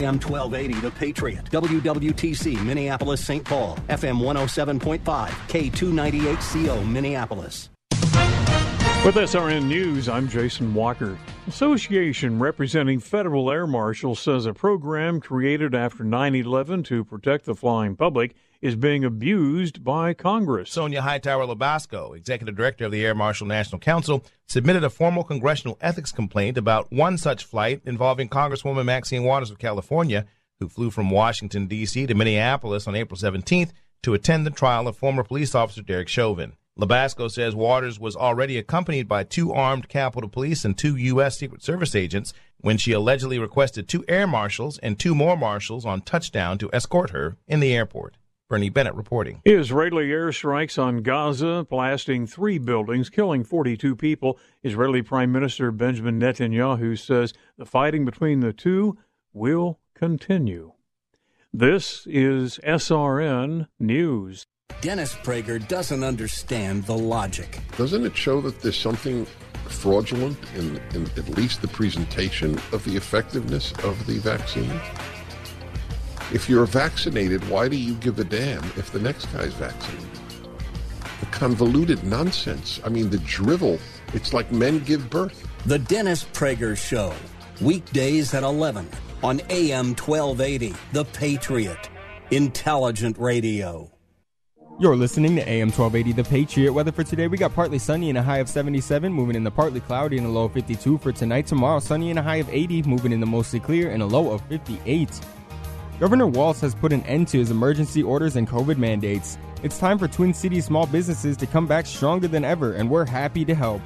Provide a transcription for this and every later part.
AM 1280, The Patriot. WWTC, Minneapolis, St. Paul. FM 107.5, K298CO, Minneapolis. With SRN News, I'm Jason Walker. Association representing federal air marshals says a program created after 9 11 to protect the flying public is being abused by Congress. Sonia Hightower LaBosco, executive director of the Air Marshal National Council, submitted a formal congressional ethics complaint about one such flight involving Congresswoman Maxine Waters of California, who flew from Washington, D.C. to Minneapolis on April 17th to attend the trial of former police officer Derek Chauvin. LaBosco says Waters was already accompanied by two armed Capitol Police and two U.S. Secret Service agents when she allegedly requested two air marshals and two more marshals on touchdown to escort her in the airport. Bernie Bennett reporting. Israeli airstrikes on Gaza, blasting three buildings, killing 42 people. Israeli Prime Minister Benjamin Netanyahu says the fighting between the two will continue. This is SRN News. Dennis Prager doesn't understand the logic. Doesn't it show that there's something fraudulent in, in at least the presentation of the effectiveness of the vaccine? If you're vaccinated, why do you give a damn if the next guy's vaccinated? The convoluted nonsense. I mean, the drivel. It's like men give birth. The Dennis Prager Show. Weekdays at 11 on AM 1280. The Patriot. Intelligent Radio. You're listening to AM 1280 The Patriot. Weather for today, we got partly sunny and a high of 77, moving in the partly cloudy and a low of 52 for tonight. Tomorrow, sunny and a high of 80, moving in the mostly clear and a low of 58. Governor Walz has put an end to his emergency orders and COVID mandates. It's time for Twin Cities small businesses to come back stronger than ever, and we're happy to help.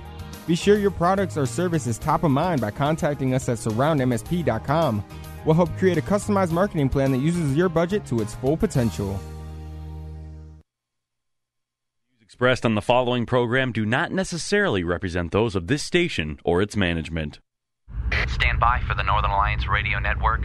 Be sure your products or service is top of mind by contacting us at surroundmsp.com. We'll help create a customized marketing plan that uses your budget to its full potential. expressed on the following program do not necessarily represent those of this station or its management. Stand by for the Northern Alliance Radio Network.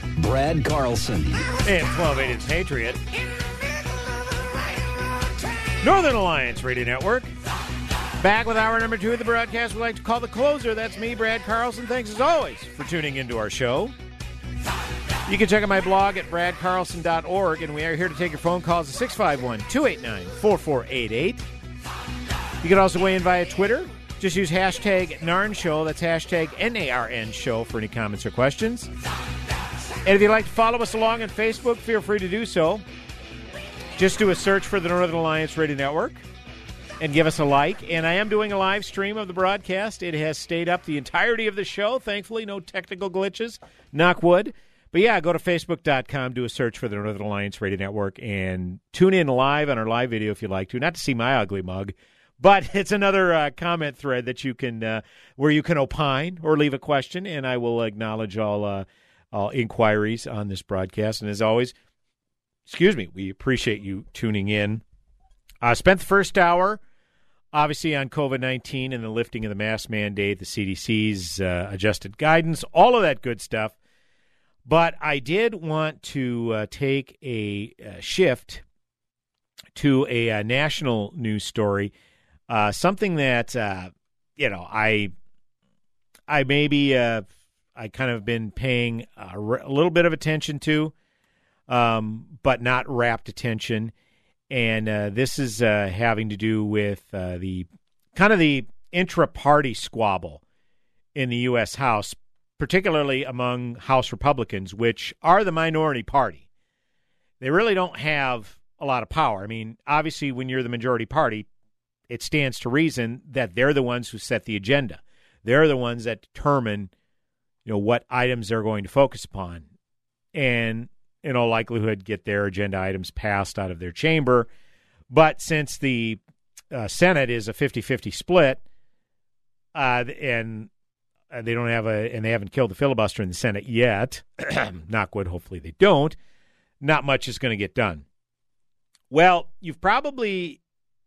Brad Carlson. 1280 The Patriot. Northern Alliance Radio Network. Back with hour number two of the broadcast We'd like to call the closer. That's me, Brad Carlson. Thanks as always for tuning into our show. You can check out my blog at bradcarlson.org, and we are here to take your phone calls at 651 289 4488. You can also weigh in via Twitter. Just use hashtag NARN Show. That's hashtag N A R N Show for any comments or questions. And if you'd like to follow us along on Facebook, feel free to do so. Just do a search for the Northern Alliance Radio Network and give us a like. And I am doing a live stream of the broadcast. It has stayed up the entirety of the show. Thankfully, no technical glitches. Knock wood. But yeah, go to facebook.com, do a search for the Northern Alliance Radio Network, and tune in live on our live video if you'd like to. Not to see my ugly mug, but it's another uh, comment thread that you can uh, where you can opine or leave a question, and I will acknowledge all uh, all inquiries on this broadcast. And as always, excuse me, we appreciate you tuning in. I spent the first hour obviously on COVID 19 and the lifting of the mask mandate, the CDC's uh, adjusted guidance, all of that good stuff. But I did want to uh, take a, a, shift to a, a, national news story, uh, something that uh, you know I I maybe uh, I kind of been paying a, a little bit of attention to, um, but not rapt attention, and uh, this is uh, having to do with the kind of the intra-party squabble in the U.S. House particularly among House Republicans, which are the minority party. They really don't have a lot of power. I mean, obviously, when you're the majority party, it stands to reason that they're the ones who set the agenda. They're the ones that determine, you know, what items they're going to focus upon, and in all likelihood, get their agenda items passed out of their chamber. But since the uh, Senate is a 50-50 split, uh, and uh, they don't have a, and they haven't killed the filibuster in the Senate yet. Knock wood. Hopefully, they don't. Not much is going to get done. Well, you've probably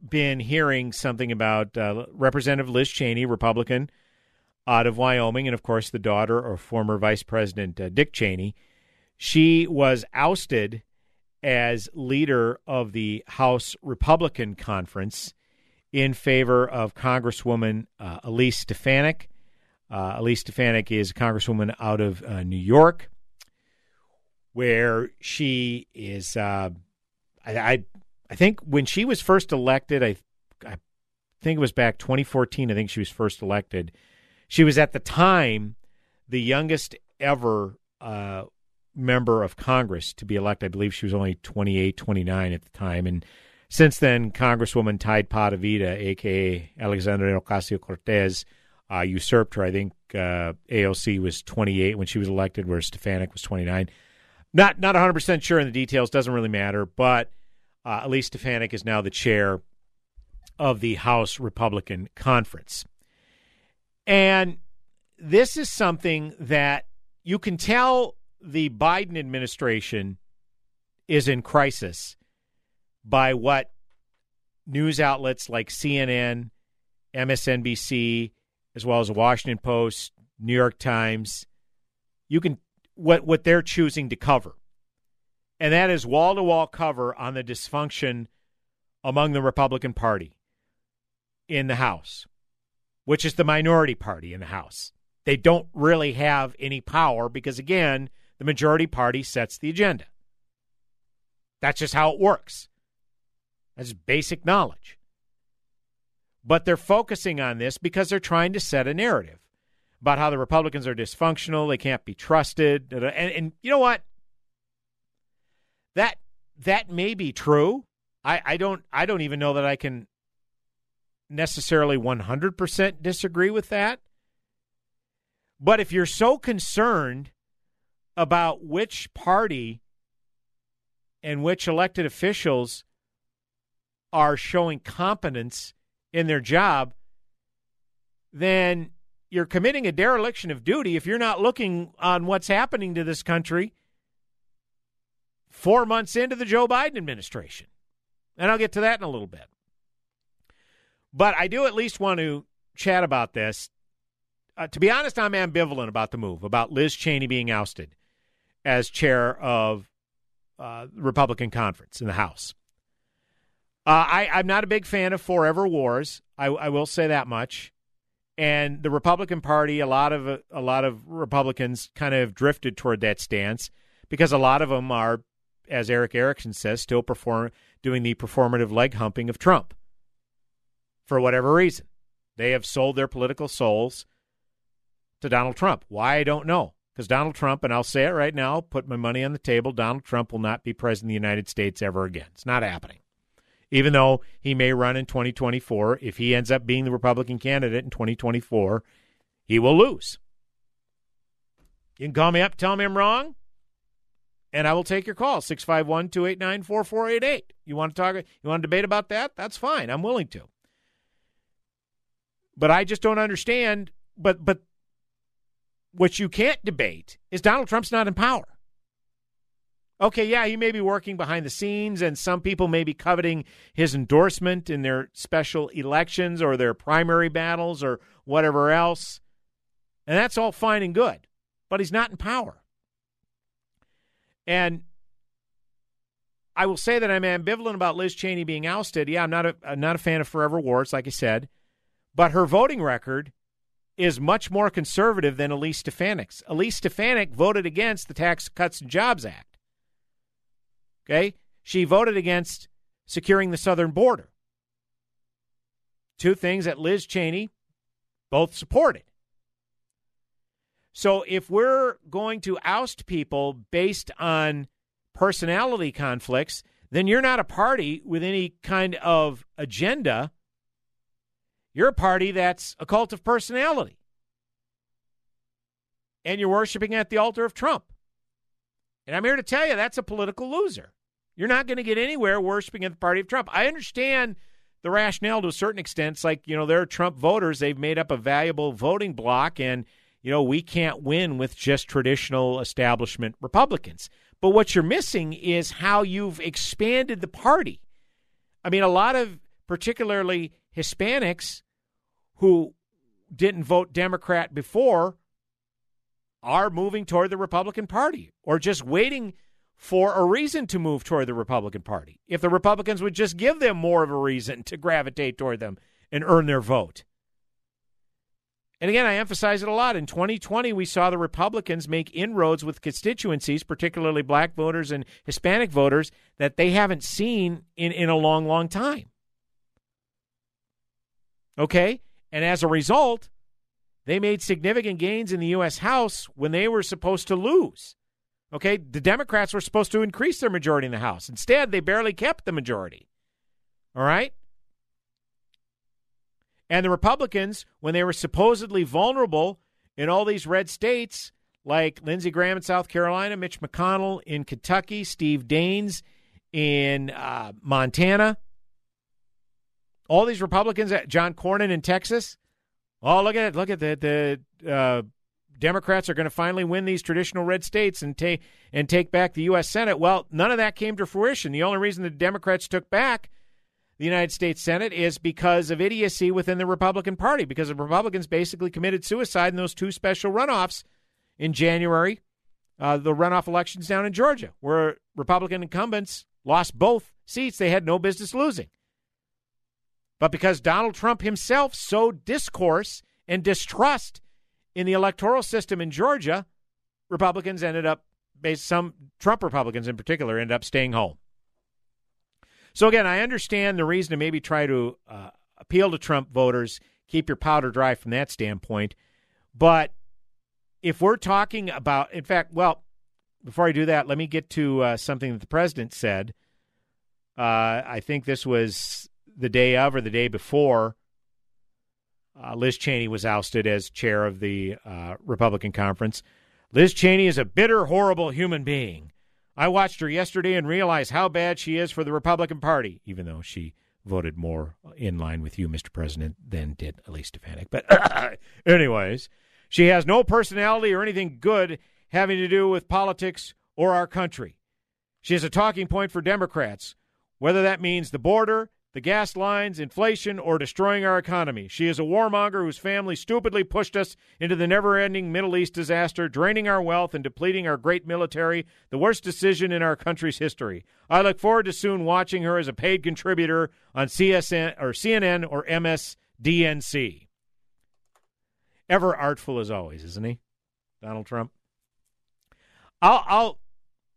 been hearing something about uh, Representative Liz Cheney, Republican, out of Wyoming, and of course the daughter of former Vice President uh, Dick Cheney. She was ousted as leader of the House Republican Conference in favor of Congresswoman uh, Elise Stefanik. Uh, Elise Stefanik is a congresswoman out of uh, New York, where she is. Uh, I, I, I think when she was first elected, I I think it was back 2014. I think she was first elected. She was at the time the youngest ever uh, member of Congress to be elected. I believe she was only 28, 29 at the time. And since then, Congresswoman Tide Padavita, a.k.a. Alexandria Ocasio Cortez, uh, usurped her. I think uh, AOC was 28 when she was elected, whereas Stefanik was 29. Not not 100 percent sure in the details. Doesn't really matter. But uh, Elise Stefanik is now the chair of the House Republican Conference, and this is something that you can tell the Biden administration is in crisis by what news outlets like CNN, MSNBC, as well as the Washington Post, New York Times, you can what what they're choosing to cover. And that is wall to wall cover on the dysfunction among the Republican Party in the House, which is the minority party in the House. They don't really have any power because, again, the majority party sets the agenda. That's just how it works. That's basic knowledge. But they're focusing on this because they're trying to set a narrative about how the Republicans are dysfunctional, they can't be trusted. And, and you know what? That that may be true. I, I don't I don't even know that I can necessarily 100% disagree with that. But if you're so concerned about which party and which elected officials are showing competence in their job, then you're committing a dereliction of duty if you're not looking on what's happening to this country four months into the Joe Biden administration. And I'll get to that in a little bit. But I do at least want to chat about this. Uh, to be honest, I'm ambivalent about the move, about Liz Cheney being ousted as chair of uh, the Republican conference in the House. Uh, I, I'm not a big fan of forever wars. I, I will say that much. And the Republican Party, a lot of a lot of Republicans kind of drifted toward that stance because a lot of them are, as Erick Erickson says, still perform doing the performative leg humping of Trump. For whatever reason, they have sold their political souls to Donald Trump. Why I don't know. Because Donald Trump, and I'll say it right now, put my money on the table. Donald Trump will not be president of the United States ever again. It's not happening even though he may run in 2024. If he ends up being the Republican candidate in 2024, he will lose. You can call me up, tell me I'm wrong, and I will take your call 651 289 4488. You want to talk, you want to debate about that? That's fine. I'm willing to. But I just don't understand. But, but what you can't debate is Donald Trump's not in power. Okay, yeah, he may be working behind the scenes, and some people may be coveting his endorsement in their special elections or their primary battles or whatever else. And that's all fine and good, but he's not in power. And I will say that I'm ambivalent about Liz Cheney being ousted. Yeah, I'm not a I'm not a fan of forever wars, like I said, but her voting record is much more conservative than Elise Stefanik's. Elise Stefanik voted against the Tax Cuts and Jobs Act. Okay? She voted against securing the southern border. Two things that Liz Cheney both supported. So if we're going to oust people based on personality conflicts, then you're not a party with any kind of agenda. You're a party that's a cult of personality. And you're worshiping at the altar of Trump. And I'm here to tell you that's a political loser. You're not going to get anywhere worshiping at the party of Trump. I understand the rationale to a certain extent. It's like, you know, they're Trump voters. They've made up a valuable voting block, and, you know, we can't win with just traditional establishment Republicans. But what you're missing is how you've expanded the party. I mean, a lot of particularly Hispanics who didn't vote Democrat before are moving toward the Republican Party or just waiting for a reason to move toward the Republican Party. If the Republicans would just give them more of a reason to gravitate toward them and earn their vote. And again, I emphasize it a lot. In 2020, we saw the Republicans make inroads with constituencies, particularly black voters and Hispanic voters, that they haven't seen in, in a long, long time. Okay? And as a result, they made significant gains in the U.S. House when they were supposed to lose. Okay, the Democrats were supposed to increase their majority in the House. Instead, they barely kept the majority. All right? And the Republicans, when they were supposedly vulnerable in all these red states, like Lindsey Graham in South Carolina, Mitch McConnell in Kentucky, Steve Daines in uh, Montana, all these Republicans, John Cornyn in Texas. Oh, look at it! Look at the the uh, Democrats are going to finally win these traditional red states and take and take back the U.S. Senate. Well, none of that came to fruition. The only reason the Democrats took back the United States Senate is because of idiocy within the Republican Party, because the Republicans basically committed suicide in those two special runoffs in January, uh, the runoff elections down in Georgia, where Republican incumbents lost both seats they had no business losing. But because Donald Trump himself sowed discourse and distrust in the electoral system in Georgia, Republicans ended up, some Trump Republicans in particular, ended up staying home. So again, I understand the reason to maybe try to uh, appeal to Trump voters, keep your powder dry from that standpoint. But if we're talking about, in fact, well, before I do that, let me get to uh, something that the president said. Uh, I think this was the day of or the day before uh, Liz Cheney was ousted as chair of the uh, Republican conference. Liz Cheney is a bitter, horrible human being. I watched her yesterday and realized how bad she is for the Republican Party, even though she voted more in line with you, Mr. President, than did Elise Stefanik. But, anyways, she has no personality or anything good having to do with politics or our country. She is a talking point for Democrats, whether that means the border, the gas lines, inflation, or destroying our economy. She is a warmonger whose family stupidly pushed us into the never ending Middle East disaster, draining our wealth and depleting our great military, the worst decision in our country's history. I look forward to soon watching her as a paid contributor on CSN or CNN or MSDNC. Ever artful as always, isn't he? Donald Trump. I'll I'll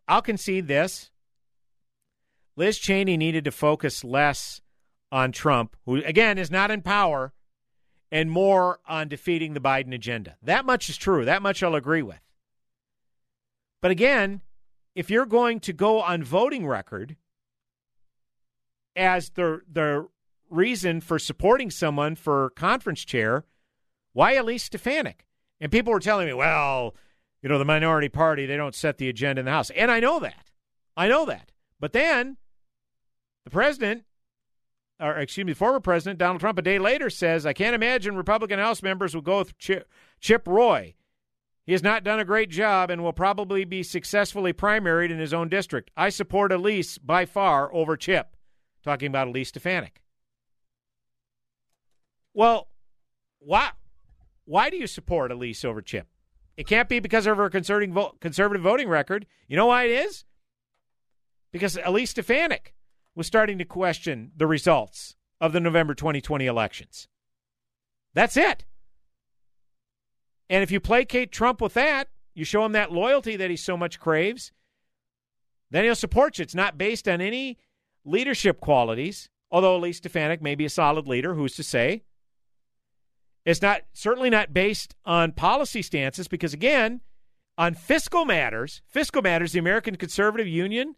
I'll concede this. Liz Cheney needed to focus less on Trump, who, again, is not in power, and more on defeating the Biden agenda. That much is true. That much I'll agree with. But again, if you're going to go on voting record as the the reason for supporting someone for conference chair, why Elise Stefanik? And people were telling me, well, you know, the minority party, they don't set the agenda in the House. And I know that. I know that. But then the president or excuse me, former President Donald Trump a day later says, I can't imagine Republican House members will go with Chip, Chip Roy. He has not done a great job and will probably be successfully primaried in his own district. I support Elise by far over Chip. Talking about Elise Stefanik. Well, why, why do you support Elise over Chip? It can't be because of her conservative voting record. You know why it is? Because Elise Stefanik was starting to question the results of the November 2020 elections. That's it. And if you placate Trump with that, you show him that loyalty that he so much craves, then he'll support you. It's not based on any leadership qualities, although Elise Stefanik may be a solid leader, who's to say? It's not certainly not based on policy stances because again, on fiscal matters, fiscal matters, the American Conservative Union,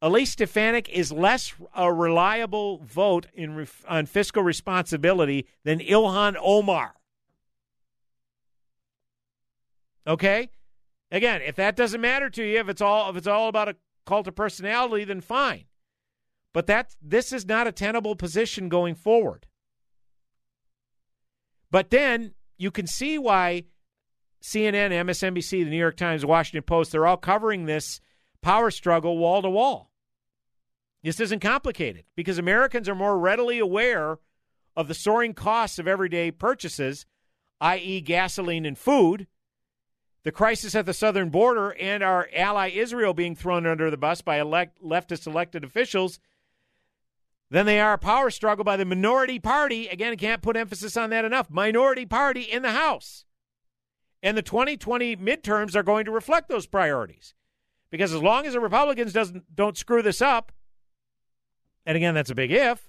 Elise Stefanik is less a reliable vote in on fiscal responsibility than Ilhan Omar. Okay? Again, if that doesn't matter to you, if it's all if it's all about a cult of personality, then fine. But that this is not a tenable position going forward. But then you can see why CNN, MSNBC, the New York Times, Washington Post, they're all covering this power struggle wall to wall. This isn't complicated because Americans are more readily aware of the soaring costs of everyday purchases, i.e., gasoline and food, the crisis at the southern border, and our ally Israel being thrown under the bus by elect, leftist elected officials than they are a power struggle by the minority party. Again, I can't put emphasis on that enough. Minority party in the House. And the 2020 midterms are going to reflect those priorities. Because as long as the Republicans doesn't don't screw this up, and again, that's a big if,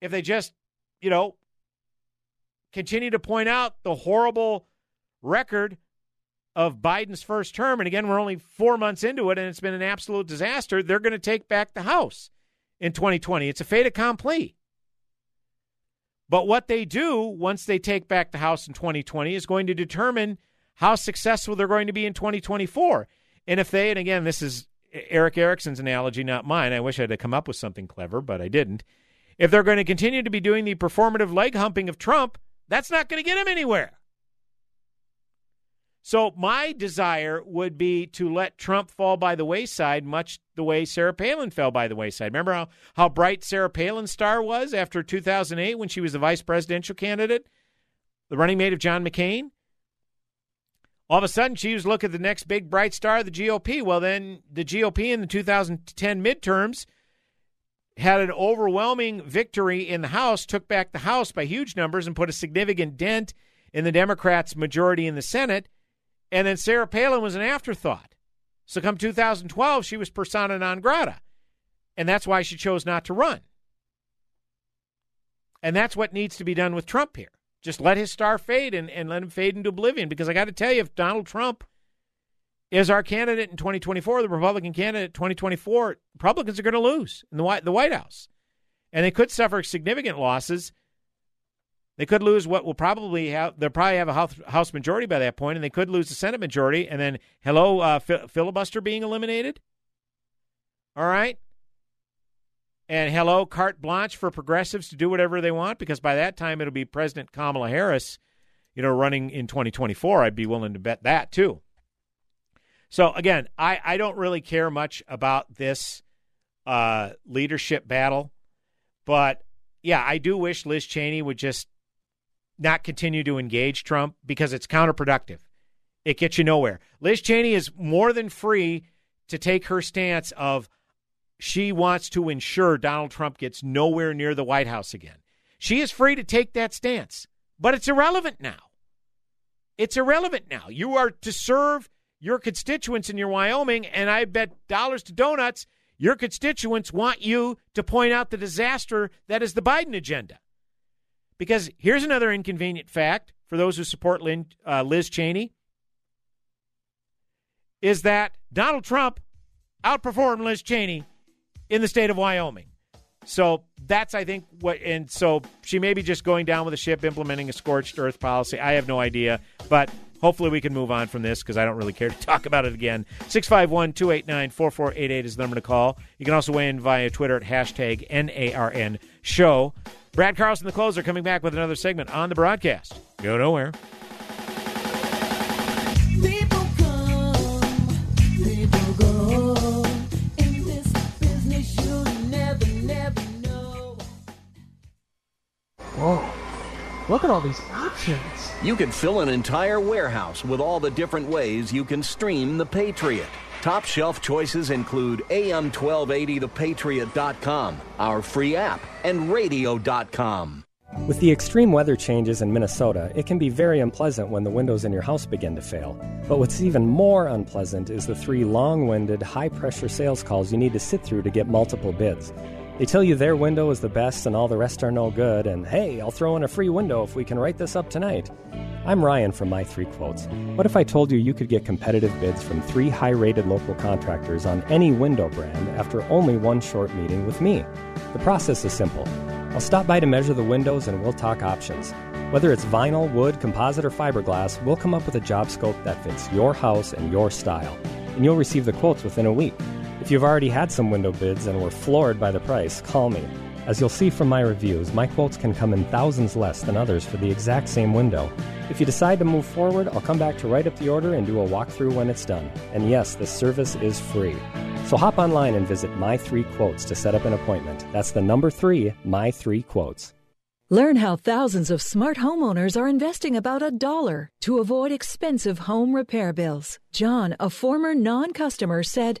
if they just, you know, continue to point out the horrible record of Biden's first term, and again, we're only four months into it, and it's been an absolute disaster, they're going to take back the House in 2020. It's a fait accompli. But what they do once they take back the House in 2020 is going to determine how successful they're going to be in 2024. And if they, and again, this is Erick Erickson's analogy, not mine. I wish I'd come up with something clever, but I didn't. If they're going to continue to be doing the performative leg humping of Trump, that's not going to get him anywhere. So my desire would be to let Trump fall by the wayside, much the way Sarah Palin fell by the wayside. Remember how, how bright Sarah Palin's star was after 2008 when she was the vice presidential candidate, the running mate of John McCain? All of a sudden, she was looking at the next big bright star the GOP. Well, then the GOP in the 2010 midterms had an overwhelming victory in the House, took back the House by huge numbers, and put a significant dent in the Democrats' majority in the Senate – and then Sarah Palin was an afterthought. So come 2012, she was persona non grata. And that's why she chose not to run. And that's what needs to be done with Trump here. Just let his star fade and, and let him fade into oblivion. Because I got to tell you, if Donald Trump is our candidate in 2024, the Republican candidate 2024, Republicans are going to lose in the White, the White House. And they could suffer significant losses they could lose what will probably have. They'll probably have a House majority by that point, and they could lose the Senate majority. And then, hello, uh, filibuster being eliminated. All right. And hello, carte blanche for progressives to do whatever they want, because by that time it'll be President Kamala Harris, you know, running in 2024. I'd be willing to bet that too. So again, I, I don't really care much about this uh, leadership battle, but yeah, I do wish Liz Cheney would just not continue to engage Trump because it's counterproductive. It gets you nowhere. Liz Cheney is more than free to take her stance of she wants to ensure Donald Trump gets nowhere near the White House again. She is free to take that stance, but it's irrelevant now. It's irrelevant now. You are to serve your constituents in your Wyoming, and I bet dollars to donuts your constituents want you to point out the disaster that is the Biden agenda. Because here's another inconvenient fact for those who support Lynn, uh, Liz Cheney is that Donald Trump outperformed Liz Cheney in the state of Wyoming. So that's, I think, what, and so she may be just going down with the ship, implementing a scorched earth policy. I have no idea, but hopefully we can move on from this because I don't really care to talk about it again. 651 289 4488 is the number to call. You can also weigh in via Twitter at hashtag NARN show. Brad Carlson, the closer, coming back with another segment on the broadcast. Go nowhere. Look at all these options. You can fill an entire warehouse with all the different ways you can stream The Patriot. Top shelf choices include AM1280thepatriot.com, our free app, and radio.com. With the extreme weather changes in Minnesota, it can be very unpleasant when the windows in your house begin to fail. But what's even more unpleasant is the three long winded, high pressure sales calls you need to sit through to get multiple bids. They tell you their window is the best and all the rest are no good, and hey, I'll throw in a free window if we can write this up tonight. I'm Ryan from My Three Quotes. What if I told you you could get competitive bids from three high rated local contractors on any window brand after only one short meeting with me? The process is simple. I'll stop by to measure the windows and we'll talk options. Whether it's vinyl, wood, composite, or fiberglass, we'll come up with a job scope that fits your house and your style. And you'll receive the quotes within a week. If you've already had some window bids and were floored by the price, call me. As you'll see from my reviews, my quotes can come in thousands less than others for the exact same window. If you decide to move forward, I'll come back to write up the order and do a walkthrough when it's done. And yes, this service is free. So hop online and visit My Three Quotes to set up an appointment. That's the number three, My Three Quotes. Learn how thousands of smart homeowners are investing about a dollar to avoid expensive home repair bills. John, a former non customer, said,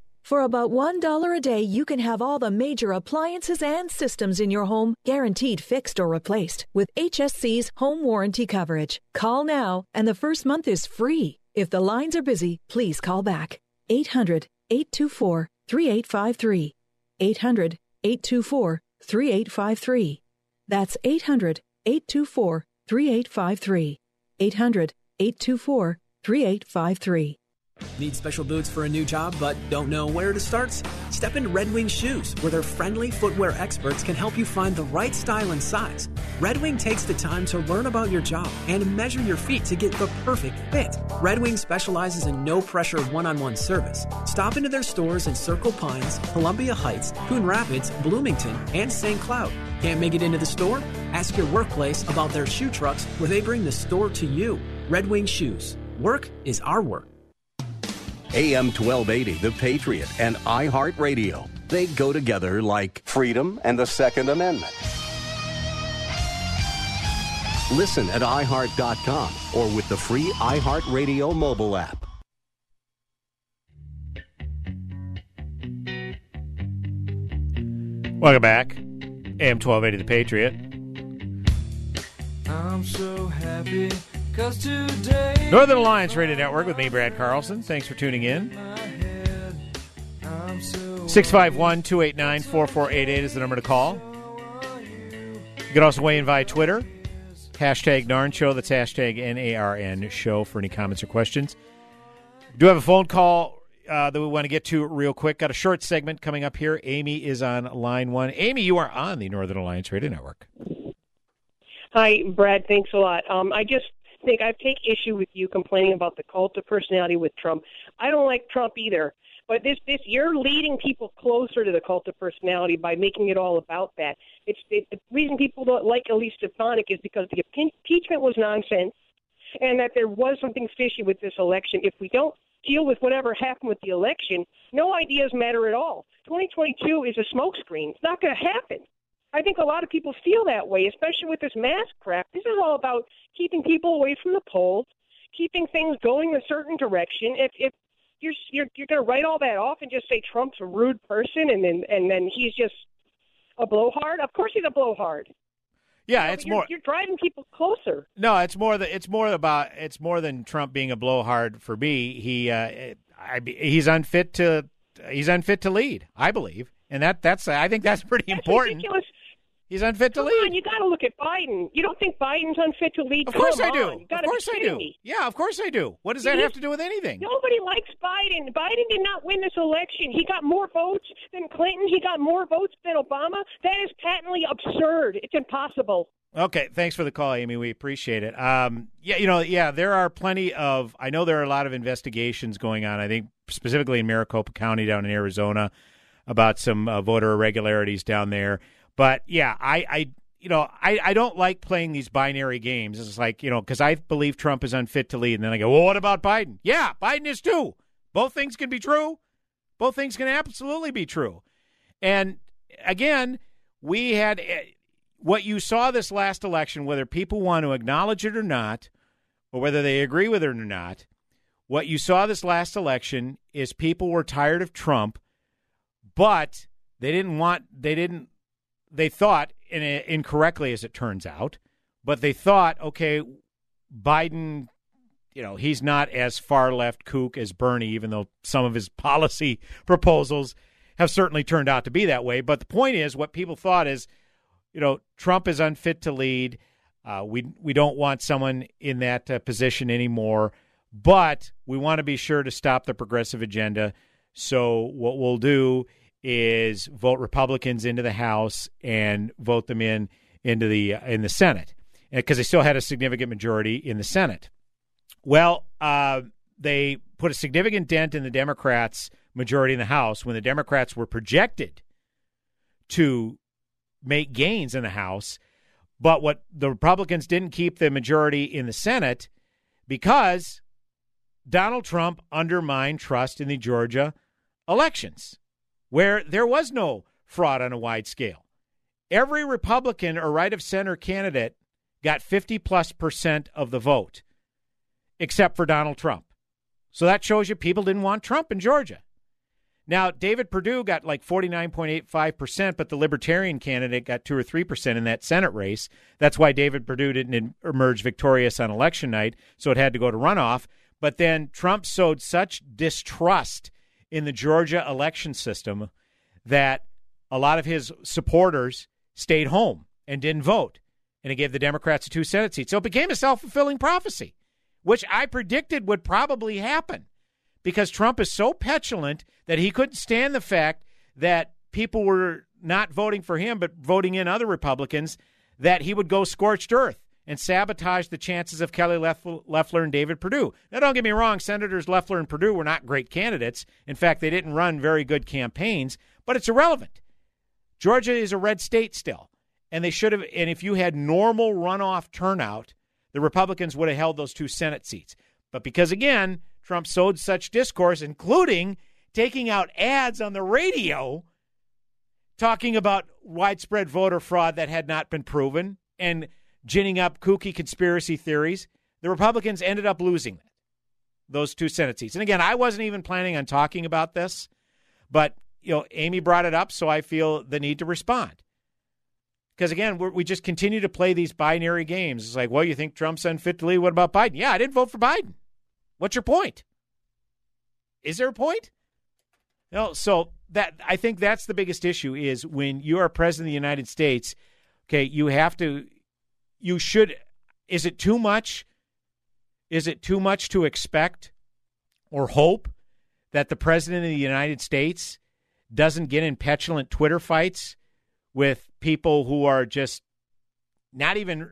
For about $1 a day, you can have all the major appliances and systems in your home guaranteed fixed or replaced with HSC's home warranty coverage. Call now, and the first month is free. If the lines are busy, please call back. 800 824 3853. 800 824 3853. That's 800 824 3853. 800 824 3853. Need special boots for a new job but don't know where to start? Step into Red Wing Shoes, where their friendly footwear experts can help you find the right style and size. Red Wing takes the time to learn about your job and measure your feet to get the perfect fit. Red Wing specializes in no pressure one on one service. Stop into their stores in Circle Pines, Columbia Heights, Coon Rapids, Bloomington, and St. Cloud. Can't make it into the store? Ask your workplace about their shoe trucks where they bring the store to you. Red Wing Shoes. Work is our work. AM 1280, The Patriot, and iHeartRadio. They go together like freedom and the Second Amendment. Listen at iHeart.com or with the free iHeartRadio mobile app. Welcome back. AM 1280 The Patriot. I'm so happy cause today Northern Alliance Radio Network with me, Brad Carlson. Thanks for tuning in. 651 289 4488 is the number to call. You can also weigh in via Twitter. Hashtag Narn Show. That's hashtag N A R N Show for any comments or questions. We do have a phone call uh, that we want to get to real quick. Got a short segment coming up here. Amy is on line one. Amy, you are on the Northern Alliance Radio Network. Hi, Brad. Thanks a lot. Um, I just think I take issue with you complaining about the cult of personality with Trump. I don't like Trump either. But this, this, you're leading people closer to the cult of personality by making it all about that. It's it, the reason people don't like Elise Stefanik is because the impeachment was nonsense, and that there was something fishy with this election. If we don't deal with whatever happened with the election, no ideas matter at all. 2022 is a smokescreen. It's not going to happen. I think a lot of people feel that way, especially with this mask crap. This is all about keeping people away from the polls, keeping things going a certain direction. If if you're you're, you're going to write all that off and just say Trump's a rude person and then and then he's just a blowhard, of course he's a blowhard. Yeah, You know, it's you're, more. You're driving people closer. No, it's more that it's more about it's more than Trump being a blowhard for me. He uh, I, he's unfit to he's unfit to lead. I believe, and that that's I think that's pretty That's important. ridiculous. He's unfit to Come lead. on, you got to look at Biden. You don't think Biden's unfit to lead? Of course Come I do. Of course I do. Me. Yeah, of course I do. What does that have to do with anything? Nobody likes Biden. Biden did not win this election. He got more votes than Clinton. He got more votes than Obama. That is patently absurd. It's impossible. Okay, thanks for the call, Amy. We appreciate it. Um, yeah, you know, yeah, there are plenty of. I know there are a lot of investigations going on. I think specifically in Maricopa County down in Arizona about some uh, voter irregularities down there. But yeah, I, I you know, I, I don't like playing these binary games. It's like you know, because I believe Trump is unfit to lead, and then I go, well, what about Biden? Yeah, Biden is too. Both things can be true. Both things can absolutely be true. And again, we had eh, what you saw this last election, whether people want to acknowledge it or not, or whether they agree with it or not, what you saw this last election is people were tired of Trump, but they didn't want, they didn't, they thought, in incorrectly as it turns out, but they thought, okay, Biden, you know, he's not as far left kook as Bernie, even though some of his policy proposals have certainly turned out to be that way. But the point is, what people thought is, you know, Trump is unfit to lead. Uh, we we don't want someone in that uh, position anymore, but we want to be sure to stop the progressive agenda. So what we'll do is vote Republicans into the House and vote them in into the uh, in the Senate because they still had a significant majority in the Senate. Well, uh, they put a significant dent in the Democrats' majority in the House when the Democrats were projected to make gains in the House. But what the Republicans didn't keep the majority in the Senate because Donald Trump undermined trust in the Georgia elections, where there was no fraud on a wide scale. Every Republican or right of center candidate got 50 plus percent of the vote, except for Donald Trump. So that shows you people didn't want Trump in Georgia. Now, David Perdue got like 49.85%, but the Libertarian candidate got 2 or 3% in that Senate race. That's why David Perdue didn't emerge victorious on election night, so it had to go to runoff. But then Trump sowed such distrust in the Georgia election system that a lot of his supporters stayed home and didn't vote. And it gave the Democrats a two Senate seats. So it became a self fulfilling prophecy, which I predicted would probably happen because Trump is so petulant that he couldn't stand the fact that people were not voting for him but voting in other Republicans, that he would go scorched earth and sabotage the chances of Kelly Loeffler and David Perdue. Now, don't get me wrong, Senators Loeffler and Perdue were not great candidates. In fact, they didn't run very good campaigns, but it's irrelevant. Georgia is a red state still, and they should have. And if you had normal runoff turnout, the Republicans would have held those two Senate seats. But because, again, Trump sowed such discourse, including taking out ads on the radio talking about widespread voter fraud that had not been proven and ginning up kooky conspiracy theories, the Republicans ended up losing those two Senate seats. And again, I wasn't even planning on talking about this, but you know, Amy brought it up, so I feel the need to respond. Because again, we just continue to play these binary games. It's like, well, you think Trump's unfit to lead? What about Biden? Yeah, I didn't vote for Biden. What's your point? Is there a point? No, so that I think that's the biggest issue is when you are president of the United States, okay, you have to you should is it too much? Is it too much to expect or hope that the president of the United States doesn't get in petulant Twitter fights with people who are just not even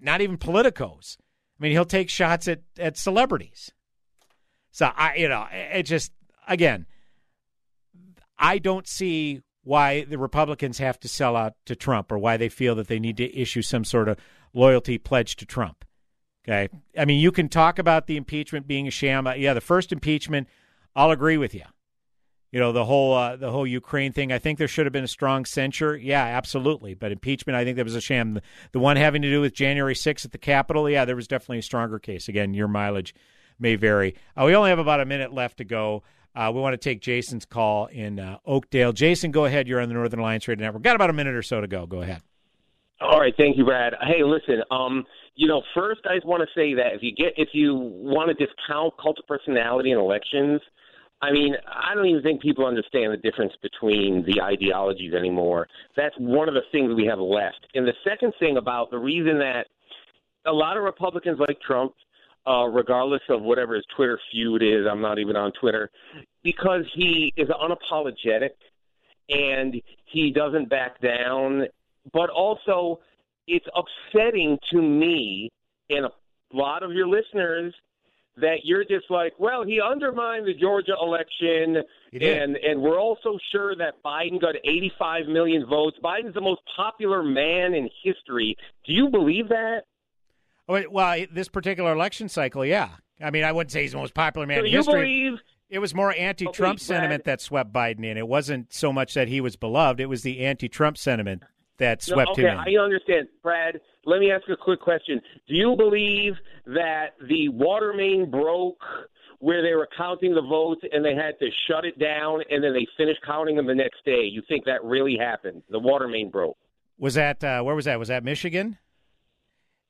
not even politicos? I mean, he'll take shots at, at celebrities. So I, you know, it just again, I don't see why the Republicans have to sell out to Trump or why they feel that they need to issue some sort of loyalty pledge to Trump. Okay, I mean, you can talk about the impeachment being a sham. Uh, yeah, the first impeachment, I'll agree with you. You know the whole uh, the whole Ukraine thing. I think there should have been a strong censure. Yeah, absolutely. But impeachment, I think that was a sham. The, the one having to do with January 6th at the Capitol, yeah, there was definitely a stronger case. Again, your mileage may vary. Uh, we only have about a minute left to go. Uh, we want to take Jason's call in uh, Oakdale. Jason, go ahead. You're on the Northern Alliance Radio Network. Got about a minute or so to go. Go ahead. All right, thank you, Brad. Hey, listen. Um, you know, first I just want to say that if you get if you want to discount cult of personality in elections, I mean, I don't even think people understand the difference between the ideologies anymore. That's one of the things we have left. And the second thing about the reason that a lot of Republicans like Trump, uh, regardless of whatever his Twitter feud is, I'm not even on Twitter, because he is unapologetic and he doesn't back down. But also, it's upsetting to me and a lot of your listeners – that you're just like, well, he undermined the Georgia election, and and we're also sure that Biden got 85 million votes. Biden's the most popular man in history. Do you believe that? Oh, well, this particular election cycle, yeah. I mean, I wouldn't say he's the most popular man so in you history. Believe, it was more anti-Trump sentiment that swept Biden in. It wasn't so much that he was beloved; it was the anti-Trump sentiment that No, swept okay, him in. I understand, Brad. Let me ask you a quick question. Do you believe that the water main broke where they were counting the votes and they had to shut it down and then they finished counting them the next day? You think that really happened? The water main broke? Was that uh, where was that? Was that Michigan?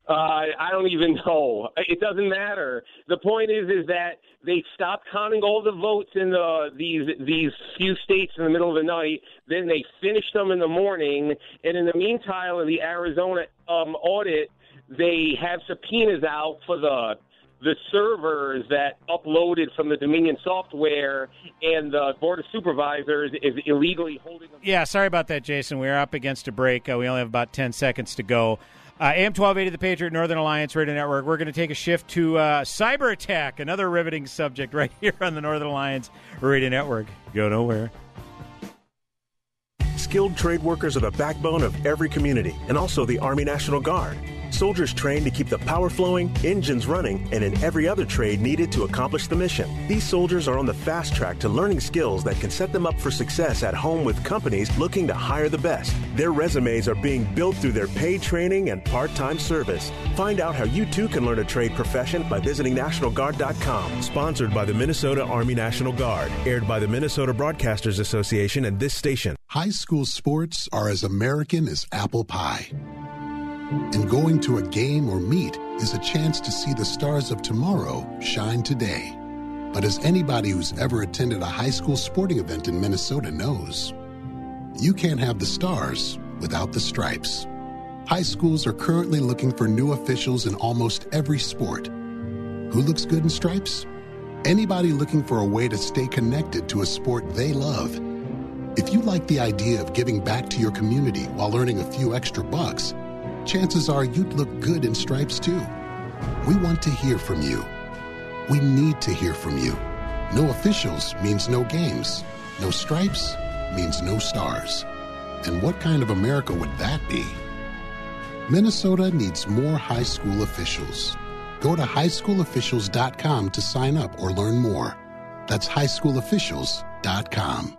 Uh, I don't even know. It doesn't matter. The point is, is that they stopped counting all the votes in the these these few states in the middle of the night. Then they finished them in the morning, and in the meantime, in the Arizona um, audit, they have subpoenas out for the the servers that uploaded from the Dominion software, and the board of supervisors is illegally holding them. Yeah, sorry about that, Jason. We're up against a break. Uh, we only have about 10 seconds to go. Uh, AM 1280, the Patriot Northern Alliance Radio Network. We're going to take a shift to uh, cyber attack, another riveting subject right here on the Northern Alliance Radio Network. Go nowhere. Skilled trade workers are the backbone of every community and also the Army National Guard. Soldiers trained to keep the power flowing, engines running, and in every other trade needed to accomplish the mission. These soldiers are on the fast track to learning skills that can set them up for success at home with companies looking to hire the best. Their resumes are being built through their paid training and part time service. Find out how you too can learn a trade profession by visiting NationalGuard.com. Sponsored by the Minnesota Army National Guard. Aired by the Minnesota Broadcasters Association and this station. High school sports are as American as apple pie. And going to a game or meet is a chance to see the stars of tomorrow shine today. But as anybody who's ever attended a high school sporting event in Minnesota knows, you can't have the stars without the stripes. High schools are currently looking for new officials in almost every sport. Who looks good in stripes? Anybody looking for a way to stay connected to a sport they love. If you like the idea of giving back to your community while earning a few extra bucks, chances are you'd look good in stripes too. We want to hear from you. We need to hear from you. No officials means no games. No stripes means no stars. And what kind of America would that be? Minnesota needs more high school officials. Go to highschoolofficials.com to sign up or learn more. That's highschoolofficials.com.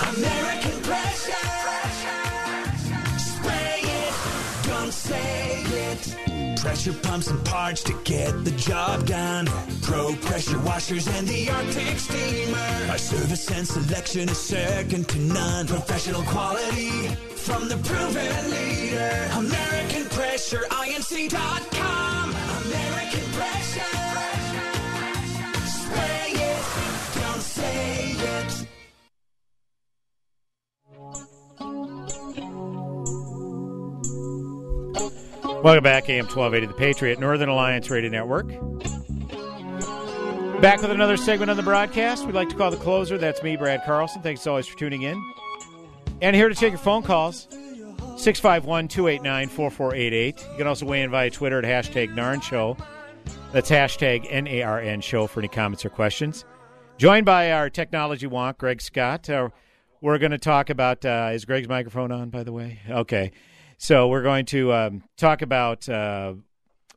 American pressure. Spray it, don't say it. Pressure pumps and parts to get the job done. Pro pressure washers and the Arctic steamer. Our service and selection is second to none. Professional quality from the proven leader. American Pressure, INC.com. American Pressure. Spray it, don't say it. Welcome back, AM 1280, the Patriot Northern Alliance Radio Network. Back with another segment on the broadcast. We'd like to call the closer. That's me, Brad Carlson. Thanks always for tuning in. And here to take your phone calls 651 289 4488. You can also weigh in via Twitter at hashtag NARN Show. That's hashtag N A R N Show for any comments or questions. Joined by our technology wonk, Greg Scott. Uh, we're going to talk about. Uh, is Greg's microphone on, by the way? Okay. So we're going to um, talk about uh,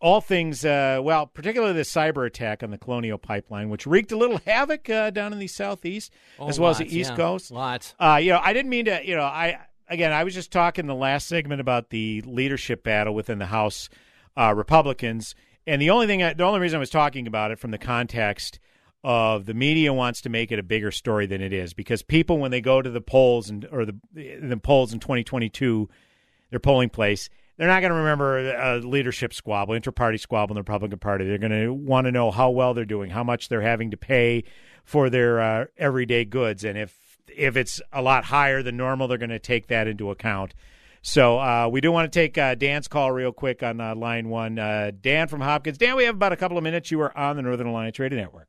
all things, uh, well, particularly the cyber attack on the Colonial Pipeline, which wreaked a little havoc uh, down in the southeast Oh, as well as the East yeah. Coast. Lots. Uh, you know, I didn't mean to. You know, I again, I was just talking the last segment about the leadership battle within the House uh, Republicans, and the only thing, I, the only reason I was talking about it from the context of the media wants to make it a bigger story than it is because people when they go to the polls and or the the polls in 2022 their polling place they're not going to remember a leadership squabble inter-party squabble in the Republican Party they're going to want to know how well they're doing how much they're having to pay for their uh, everyday goods and if if it's a lot higher than normal they're going to take that into account so uh, we do want to take uh, Dan's call real quick on uh, line one. Uh, Dan from Hopkins. Dan, we have about a couple of minutes. You are on the Northern Alliance Radio Network.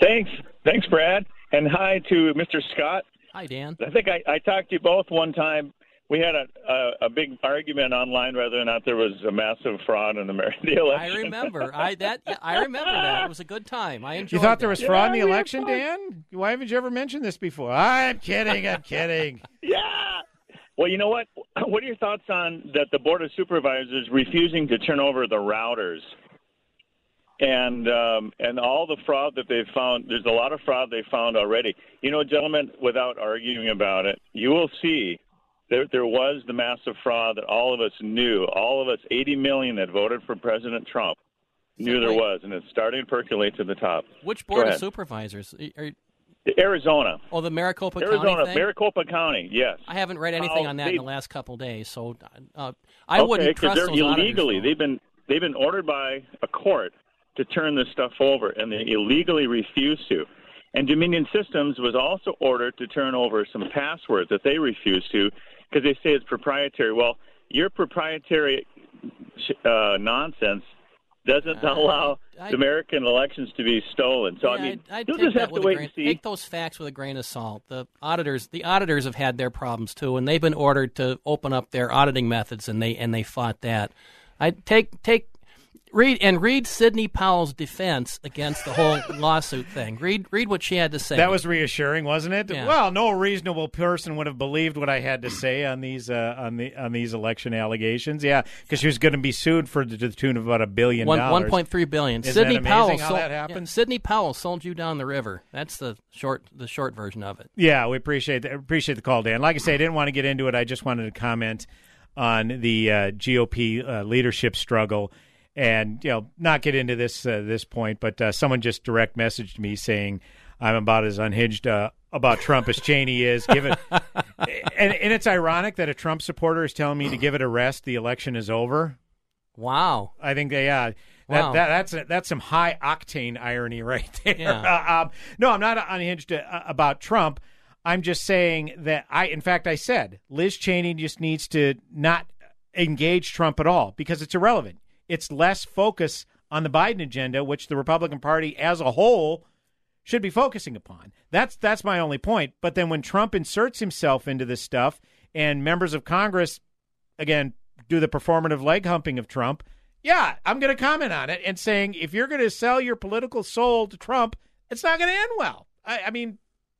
Thanks. Thanks, Brad. And hi to Mr. Scott. Hi, Dan. I think I, I talked to you both one time. We had a, a a big argument online whether or not there was a massive fraud in the, the election. I remember. I that I remember that. It was a good time. I enjoyed. You thought there was fraud in the election, Dan? Why haven't you ever mentioned this before? I'm kidding. I'm kidding. yeah. Well, you know what? What are your thoughts on that? The board of supervisors refusing to turn over the routers, and um, and all the fraud that they've found. There's a lot of fraud they found already. You know, gentlemen, without arguing about it, you will see there there was the massive fraud that all of us knew. All of us, 80 million that voted for President Trump, knew there wait. was, and it's starting to percolate to the top. Which board of supervisors? Are, Arizona. oh, the Maricopa Arizona, County thing. Maricopa County, yes. I haven't read anything on that they- in the last couple of days, so uh, I okay, wouldn't because trust they're those illegally. They've been they've been ordered by a court to turn this stuff over, and they illegally refuse to. And Dominion Systems was also ordered to turn over some passwords that they refused to because they say it's proprietary. Well, your proprietary uh, nonsense doesn't allow I- American elections to be stolen. So I Yeah, mean, I'd, I'd you'll just have to wait grain, and see. Take those facts with a grain of salt. The auditors, the auditors have had their problems too, and they've been ordered to open up their auditing methods, and they and they fought that. I take take read and read Sidney Powell's defense against the whole lawsuit thing. Read read what she had to say. That was reassuring, wasn't it? Yeah. Well, no reasonable person would have believed what I had to say on these uh, on the on these election allegations. Yeah, because she was going to be sued for the, to the tune of about a billion one dollars. one point three billion. Isn't Sidney Powell how sold, that yeah? Sidney Powell sold you down the river. That's the short the short version of it. Yeah, we appreciate the, appreciate the call, Dan. Like I say, I didn't want to get into it. I just wanted to comment on the uh, GOP uh, leadership struggle, and you know, not get into this uh, this point. But uh, someone just direct messaged me saying I'm about as unhinged uh, about Trump as Cheney is. Give it, and, and it's ironic that a Trump supporter is telling me to give it a rest. The election is over. Wow, I think they yeah. That, Wow. that that's a, that's some high octane irony right there. Yeah. Uh, um, no, I'm not unhinged uh, about Trump. I'm just saying that I, in fact, I said Liz Cheney just needs to not engage Trump at all because it's irrelevant. It's less focus on the Biden agenda, which the Republican Party as a whole should be focusing upon. That's that's my only point. But then when Trump inserts himself into this stuff and members of Congress again do the performative leg humping of Trump, yeah, I'm going to comment on it and saying if you're going to sell your political soul to Trump, it's not going to end well. I, I mean,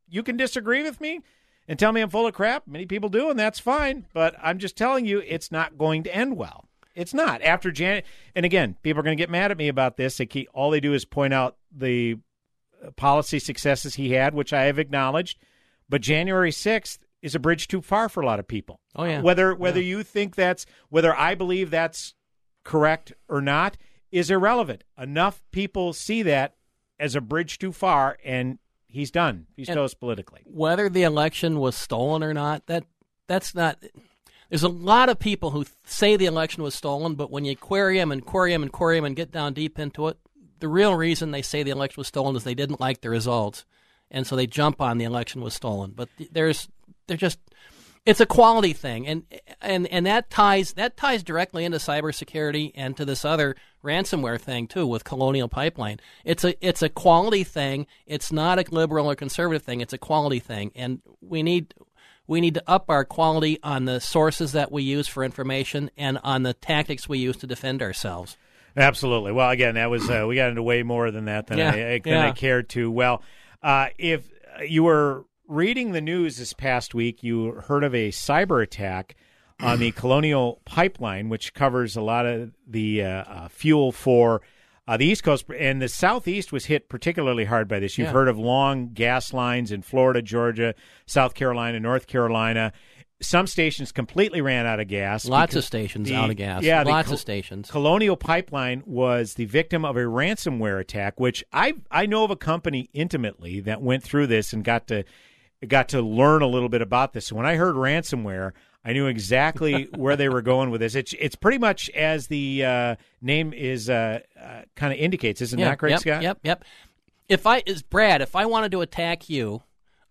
you can disagree with me and tell me I'm full of crap. Many people do, and that's fine. But I'm just telling you, it's not going to end well. It's not after Jan. And again, people are going to get mad at me about this. They keep, all they do is point out the uh, policy successes he had, which I have acknowledged. But January 6th is a bridge too far for a lot of people. Oh, yeah. Whether whether you think that's whether I believe that's correct or not is irrelevant. Enough people see that as a bridge too far, and he's done. He's And- toast politically. whether the election was stolen or not, that that's not. There's a lot of people who say the election was stolen, but when you query them and query them and query them and get down deep into it, the real reason they say the election was stolen is they didn't like the results, and so they jump on the election was stolen. But there's they're just it's a quality thing, and and and that ties that ties directly into cybersecurity and to this other ransomware thing too with Colonial Pipeline. It's a it's a quality thing. It's not a liberal or conservative thing. It's a quality thing, and we need we need to up our quality on the sources that we use for information and on the tactics we use to defend ourselves. Absolutely. Well, again, that was uh, we got into way more than that than Yeah, I, than I cared to. Well, uh, if you were reading the news this past week, you heard of a cyber attack on the Colonial Pipeline, which covers a lot of the uh, uh, fuel for. Uh, the East Coast and the Southeast was hit particularly hard by this. You've Yeah. heard of long gas lines in Florida, Georgia, South Carolina, North Carolina. some stations completely ran out of gas. Lots of stations the- out of gas. Yeah, Lots Co- of stations. Colonial Pipeline was the victim of a ransomware attack, which I I know of a company intimately that went through this and got to got to learn a little bit about this. So when I heard ransomware, I knew exactly where they were going with this. It's it's pretty much as the uh, name is uh, uh, kind of indicates, isn't Yeah, that correct, yep, Scott? Yep, yep. If I is Brad, if I wanted to attack you,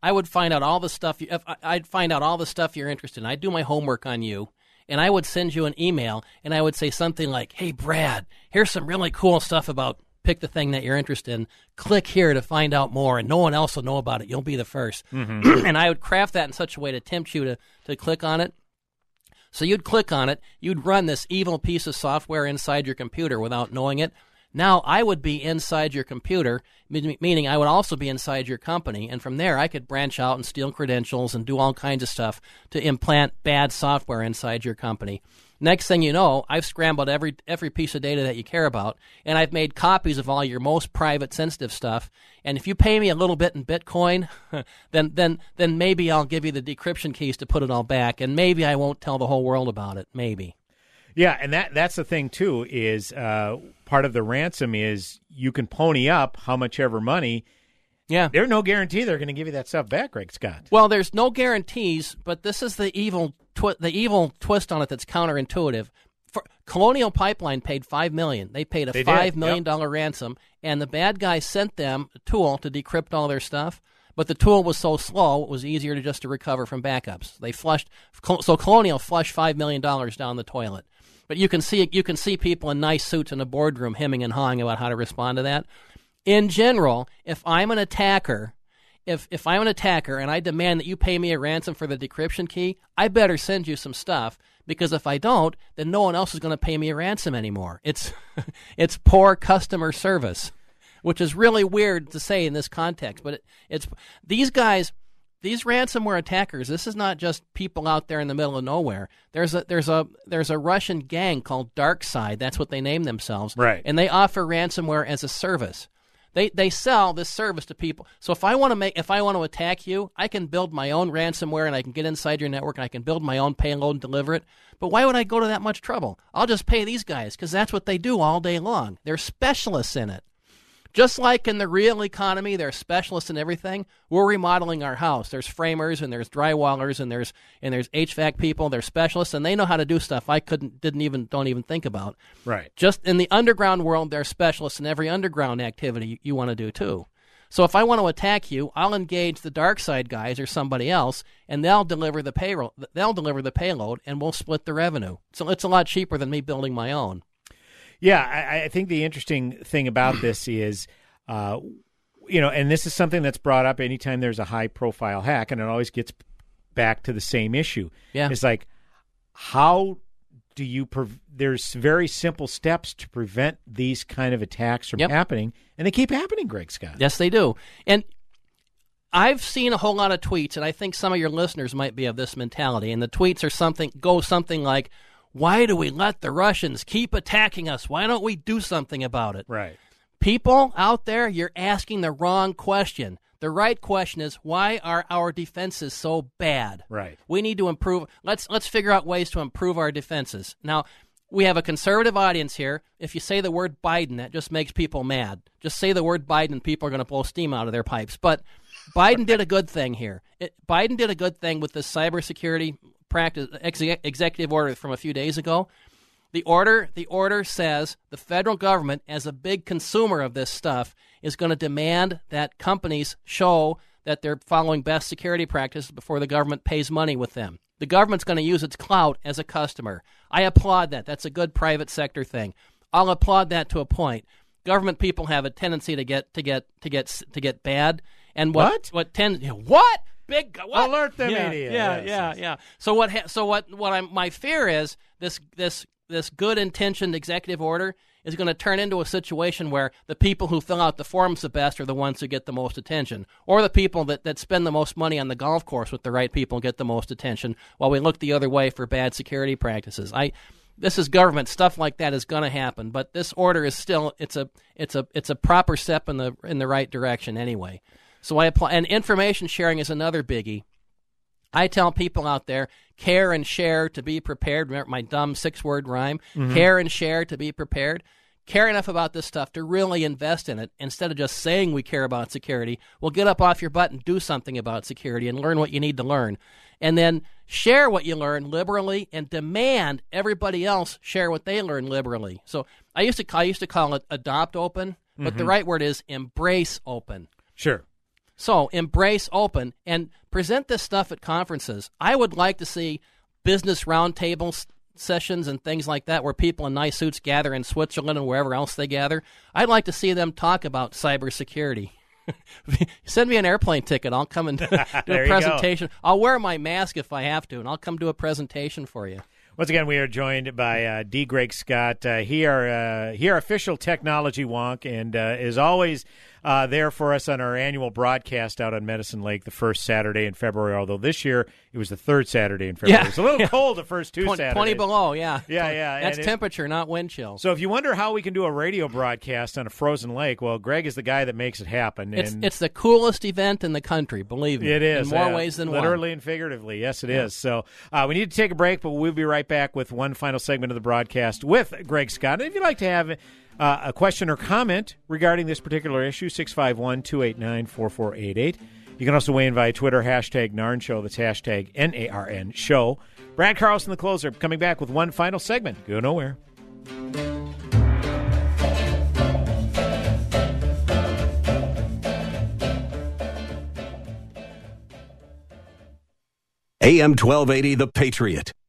I would find out all the stuff. You, if I, I'd find out all the stuff you're interested in. I'd do my homework on you, and I would send you an email, and I would say something like, "Hey, Brad, here's some really cool stuff about." Pick the thing that you're interested in. Click here to find out more, and no one else will know about it. You'll be the 1st Mhm. and I would craft that in such a way to tempt you to, to click on it. So you'd click on it, you'd run this evil piece of software inside your computer without knowing it. Now I would be inside your computer, meaning I would also be inside your company, and from there I could branch out and steal credentials and do all kinds of stuff to implant bad software inside your company. Next thing you know, I've scrambled every every piece of data that you care about, and I've made copies of all your most private, sensitive stuff. And if you pay me a little bit in Bitcoin, then then then maybe I'll give you the decryption keys to put it all back, and maybe I won't tell the whole world about it. Maybe. Yeah, and that that's the thing too. Is uh, part of the ransom is you can pony up how much ever money. Yeah, there's no guarantee they're going to give you that stuff back, Greg Scott. Well, there's no guarantees, but this is the evil twi- the evil twist on it that's counterintuitive. For, Colonial Pipeline paid five million. They paid a They did, five million yep. dollar ransom, and the bad guy sent them a tool to decrypt all their stuff. But the tool was so slow, it was easier to just to recover from backups. They flushed so Colonial flushed five million dollars down the toilet. But you can see you can see people in nice suits in a boardroom hemming and hawing about how to respond to that. In general, if I'm an attacker, if if I'm an attacker and I demand that you pay me a ransom for the decryption key, I better send you some stuff because if I don't, then no one else is going to pay me a ransom anymore. It's it's poor customer service, which is really weird to say in this context, but it, it's these guys these ransomware attackers, this is not just people out there in the middle of nowhere. There's a there's a there's a Russian gang called DarkSide. That's what they name themselves. Right. And they offer ransomware as a service. They they sell this service to people. So if I want to make if I want to attack you, I can build my own ransomware and I can get inside your network and I can build my own payload and deliver it. But why would I go to that much trouble? I'll just pay these guys because that's what they do all day long. They're specialists in it. Just like in the real economy, they're specialists in everything. We're remodeling our house. There's framers and there's drywallers and there's and there's HVAC people. They're specialists and they know how to do stuff I couldn't, didn't even, don't even think about. Right. Just in the underground world, they're specialists in every underground activity you, you want to do too. So if I want to attack you, I'll engage the dark side guys or somebody else, and they'll deliver the payroll. They'll deliver the payload, and we'll split the revenue. So it's a lot cheaper than me building my own. Yeah, I, I think the interesting thing about this is, uh, you know, and this is something that's brought up anytime there's a high profile hack, and it always gets back to the same issue. Yeah. It's like, how do you, pre- there's very simple steps to prevent these kind of attacks from Yep. happening, and they keep happening, Greg Scott. Yes, they do. And I've seen a whole lot of tweets, and I think some of your listeners might be of this mentality. And the tweets are something go something like, "Why do we let the Russians keep attacking us? Why don't we do something about it?" Right. People out there, you're asking the wrong question. The right question is, why are our defenses so bad? Right. We need to improve. Let's let's figure out ways to improve our defenses. Now, we have a conservative audience here. If you say the word Biden, that just makes people mad. Just say the word Biden, people are going to blow steam out of their pipes. But Biden did a good thing here. It, Biden did a good thing with the cybersecurity practice ex- executive order from a few days ago. The order the order says the federal government, as a big consumer of this stuff, is going to demand that companies show that they're following best security practices before the government pays money with them. The government's going to use its clout as a customer. I applaud that. That's a good private sector thing. I'll applaud that to a point. Government people have a tendency to get to get to get to get bad. And what What? what tends what big what? Alert them, yeah, media. Yeah, Yes, yeah, yes. yeah. So what? Ha- so what? What? I'm my fear is this this this good intentioned executive order is going to turn into a situation where the people who fill out the forms the best are the ones who get the most attention, or the people that, that spend the most money on the golf course with the right people get the most attention, while we look the other way for bad security practices. I. This is government stuff like that is going to happen, but this order is still it's a it's a it's a proper step in the in the right direction anyway. So I apply and information sharing is another biggie. I tell people out there, care and share to be prepared. Remember my dumb six word rhyme? Mhm. Care and share to be prepared. Care enough about this stuff to really invest in it instead of just saying we care about security. Well, get up off your butt and do something about security and learn what you need to learn. And then share what you learn liberally and demand everybody else share what they learn liberally. So I used to I used to call it adopt open, but the Mhm. right word is embrace open. Sure. So embrace open and present this stuff at conferences. I would like to see business roundtable sessions and things like that where people in nice suits gather in Switzerland and wherever else they gather. I'd like to see them talk about cybersecurity. Send me an airplane ticket. I'll come and do a presentation. I'll wear my mask if I have to, and I'll come do a presentation for you. Once again, we are joined by uh, D. Greg Scott. Uh, he are uh, he official technology wonk, and uh, is always uh, there for us on our annual broadcast out on Medicine Lake the first Saturday in February. Although this year it was the third Saturday in February. Yeah. It's a little Yeah. cold the first two 20, Saturdays. 20 below, yeah. Yeah, yeah. That's and it- temperature, not wind chill. So if you wonder how we can do a radio broadcast on a frozen lake, well, Greg is the guy that makes it happen. It's, and it's the coolest event in the country, believe me. It is In more uh, ways than one. literally and figuratively. Yes, it is. Yeah. So uh, we need to take a break, but we'll be right back with one final segment of the broadcast with Greg Scott. And if you'd like to have uh, a question or comment regarding this particular issue, 651 289 4488. You can also weigh in via Twitter, hashtag NARN Show. That's hashtag N A R N Show. Brad Carlson, the closer, coming back with one final segment. Go nowhere. AM 1280, The Patriot.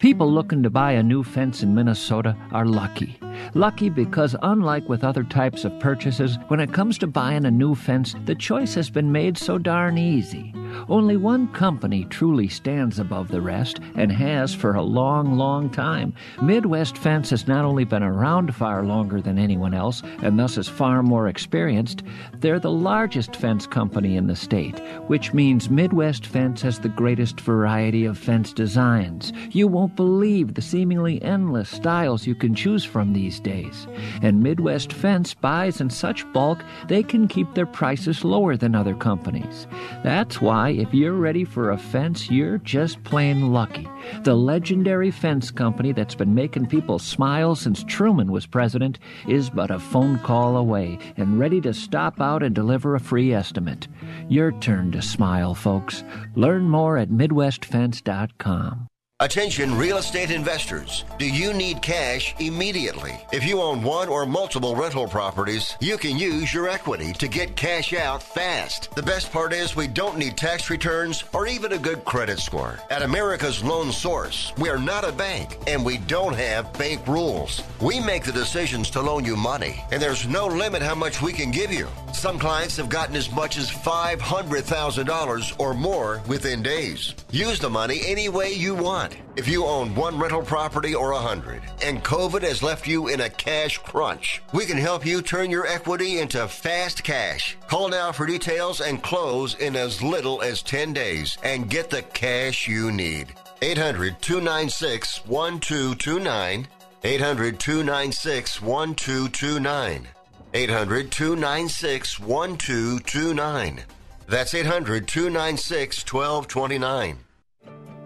People looking to buy a new fence in Minnesota are lucky. Lucky because, unlike with other types of purchases, when it comes to buying a new fence, the choice has been made so darn easy. Only one company truly stands above the rest and has for a long, long time. Midwest Fence has not only been around far longer than anyone else and thus is far more experienced, they're the largest fence company in the state, which means Midwest Fence has the greatest variety of fence designs. You won't believe the seemingly endless styles you can choose from these days. And Midwest Fence buys in such bulk they can keep their prices lower than other companies. That's why if you're ready for a fence, you're just plain lucky. The legendary fence company that's been making people smile since Truman was president is but a phone call away and ready to stop out and deliver a free estimate. Your turn to smile, folks. Learn more at MidwestFence.com. Attention real estate investors. Do you need cash immediately? If you own one or multiple rental properties, you can use your equity to get cash out fast. The best part is we don't need tax returns or even a good credit score. At America's Loan Source, we are not a bank and we don't have bank rules. We make the decisions to loan you money and there's no limit how much we can give you. Some clients have gotten as much as $500,000 or more within days. Use the money any way you want. If you own one rental property or a hundred, and COVID has left you in a cash crunch, we can help you turn your equity into fast cash. Call now for details and close in as little as 10 days and get the cash you need. 800 296 1229. 800 296 1229. 800 296 1229. That's 800 296 1229.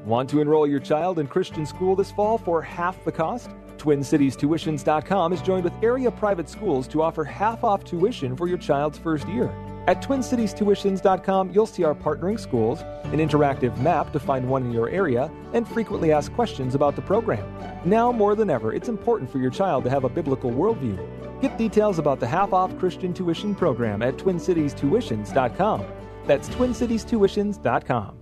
Want to enroll your child in Christian school this fall for half the cost? TwinCitiesTuitions.com is joined with area private schools to offer half off tuition for your child's first year. At TwinCitiesTuitions.com, you'll see our partnering schools, an interactive map to find one in your area, and frequently asked questions about the program. Now more than ever, it's important for your child to have a biblical worldview. Get details about the half off Christian tuition program at TwinCitiesTuitions.com. That's TwinCitiesTuitions.com.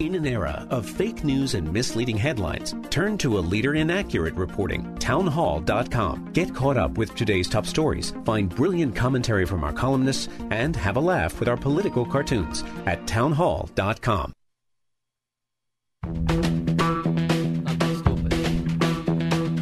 In an era of fake news and misleading headlines, turn to a leader in accurate reporting, townhall.com. Get caught up with today's top stories, find brilliant commentary from our columnists, and have a laugh with our political cartoons at townhall.com.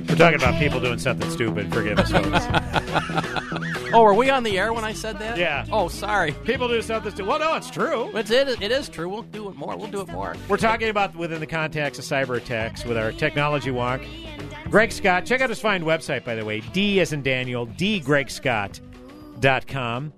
We're talking about people doing something stupid. Forgive us, folks. Oh, were we on the air when I said that? Yeah. Oh, sorry. People do stuff that's well, no, it's true. It's, it, it is true. We'll do it more. We'll do it more. We're talking about within the context of cyber attacks with our technology walk. Greg Scott, check out his fine website, by the way, D as in Daniel, dgregscott.com.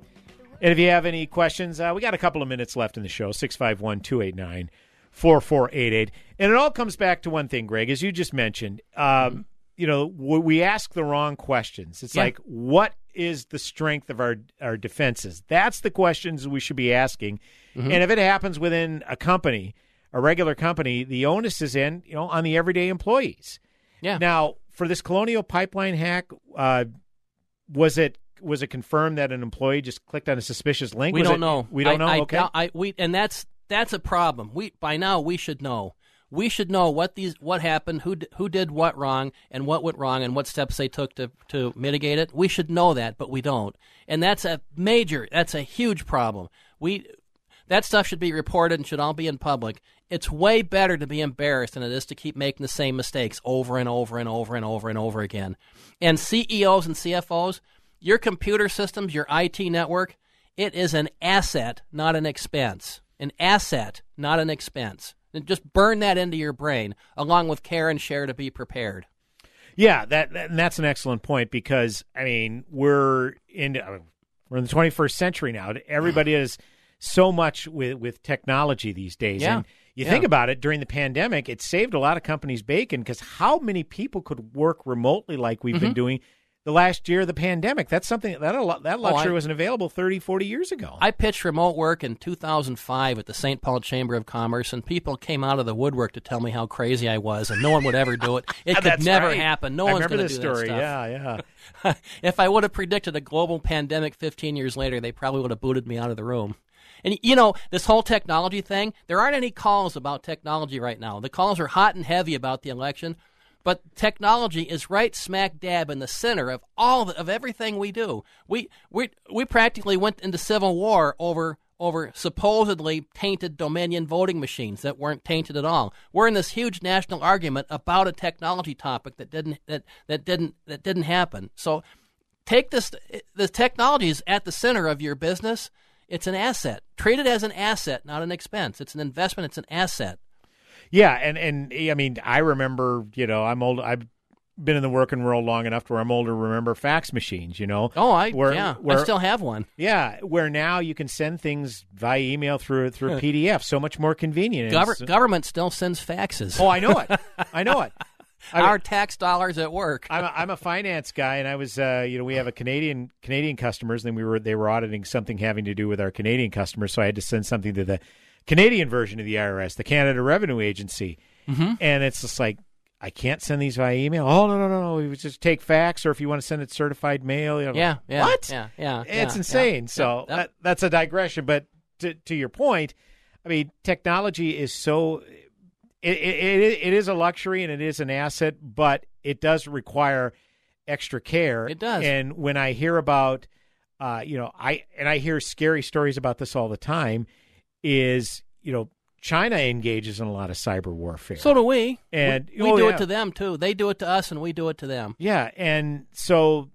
And if you have any questions, uh, we got a couple of minutes left in the show, 651 289 4488. And it all comes back to one thing, Greg, as you just mentioned. Um, you know, we ask the wrong questions. It's Yeah. like, what is the strength of our, our defenses? That's the questions we should be asking. Mhm. And if it happens within a company, a regular company, the onus is in, you know, on the everyday employees. Yeah. Now, for this Colonial Pipeline hack, uh, was it was it confirmed that an employee just clicked on a suspicious link? We Was don't it- know. We don't I- know. I okay. I, we and that's that's a problem. We by now we should know. We should know what these what happened, who who did what wrong, and what went wrong, and what steps they took to to mitigate it. We should know that, but we don't, and that's a major. That's a huge problem. We that stuff should be reported and should all be in public. It's way better to be embarrassed than it is to keep making the same mistakes over and over and over and over and over again. And CEOs and CFOs, your computer systems, your IT network, it is an asset, not an expense. An asset, not an expense. And just burn that into your brain, along with care and share to be prepared. Yeah, that, that- and that's an excellent point because I mean we're in I mean, we're in the 21st century now. Everybody is so much with with technology these days. Yeah. And you Yeah. think about it during the pandemic, it saved a lot of companies bacon because how many people could work remotely like we've been Mhm. doing the last year of the pandemic? That's something that a lot, that Oh, luxury I- wasn't available 30, 40 years ago. I pitched remote work in 2005 at the St. Paul Chamber of Commerce, and people came out of the woodwork to tell me how crazy I was, and no one would ever do it. It could never right. happen. No I one's going to do that story. stuff. Yeah, yeah. if I would have predicted a global pandemic 15 years later, they probably would have booted me out of the room. And you know, this whole technology thing, there aren't any calls about technology right now. The calls are hot and heavy about the election, but technology is right smack dab in the center of all the, of everything we do. We we we practically went into civil war over over supposedly tainted Dominion voting machines that weren't tainted at all. We're in this huge national argument about a technology topic that didn't that, that didn't that didn't happen. So take this the technology is at the center of your business. It's an asset. Treat it as an asset, not an expense. It's an investment, it's an asset. Yeah, and and I mean, I remember, you know, I'm old. I've been in the working world long enough to where I'm older to remember fax machines. You know. Oh, I Where- yeah, where- I still have one. Yeah, where now you can send things via email through through PDF, so much more convenient. Gover- government still sends faxes. Oh, I know it. I know it. I- Our tax dollars at work. I'm a, I'm a finance guy, and I was, uh, you know, we have a Canadian Canadian customers. and we were they were auditing something having to do with our Canadian customers, so I had to send something to the Canadian version of the IRS, the Canada Revenue Agency, Mhm. and it's just like I can't send these via email. Oh no no no no! We just take fax, or if you want to send it certified mail, you know, Yeah, yeah, what? yeah, yeah, It's yeah, insane. yeah. So yep. That, that's a digression, but to to your point, I mean, technology is so it, it, it, it is a luxury and it is an asset, but it does require extra care. It does. And when I hear about, uh, you know, I and I hear scary stories about this all the time, is you know, China engages in a lot of cyber warfare. So do we. And we, we oh, do yeah. it to them too. They do it to us, and we do it to them. Yeah, and so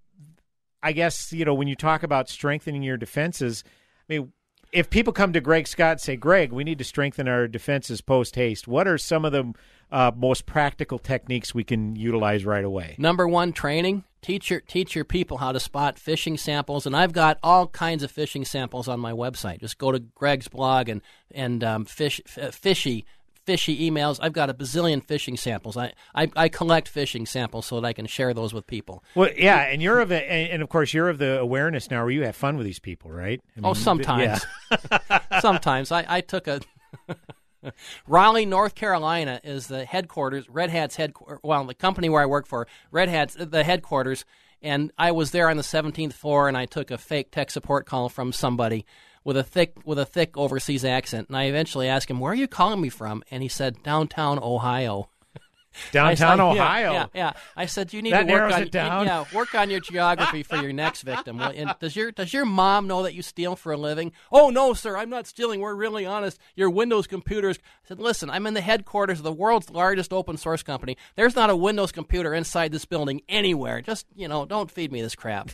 I guess you know when you talk about strengthening your defenses, I mean, if people come to Greg Scott and say, "Greg, we need to strengthen our defenses post haste," what are some of the uh, most practical techniques we can utilize right away? Number one, training. Teach your teach your people how to spot phishing samples, and I've got all kinds of phishing samples on my website. Just go to Greg's blog and and um, fish f- fishy fishy emails. I've got a bazillion phishing samples. I, I I collect phishing samples so that I can share those with people. Well, yeah, and you're of a, and, of course you're of the awareness now where you have fun with these people, right? I oh, sometimes. yeah. sometimes I, I took a Raleigh, North Carolina is the headquarters. Red Hat's headquarters. Well, the company where I work for, Red Hat's uh, the headquarters, and I was there on the 17th floor, and I took a fake tech support call from somebody with a thick with a thick overseas accent, and I eventually asked him, "Where are you calling me from?" And he said, "Downtown Ohio." Downtown said- Ohio. Yeah, yeah. I said you need That to work on down. Yeah, work on your geography for your next victim. And does your does your mom know that you steal for a living? Oh no, sir, I'm not stealing. We're really honest. Your Windows computers. I said, listen, I'm in the headquarters of the world's largest open source company. There's not a Windows computer inside this building anywhere. Just you know, don't feed me this crap.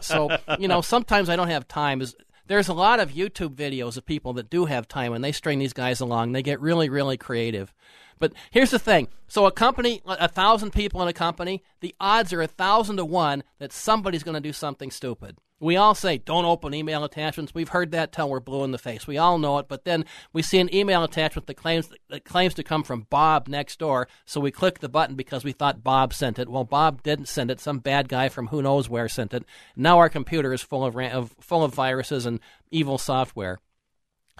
so you know, sometimes I don't have time. Is there's a lot of YouTube videos of people that do have time and they string these guys along. They get really, really creative. But here's the thing: so a company, a thousand people in a company, the odds are a thousand to one that somebody's going to do something stupid. We all say, don't open email attachments. We've heard that till we're blue in the face. We all know it, but then we see an email attachment that claims that claims to come from Bob next door, so we click the button because we thought Bob sent it. Well, Bob didn't send it. Some bad guy from who knows where sent it. Now our computer is full of, of full of viruses and evil software.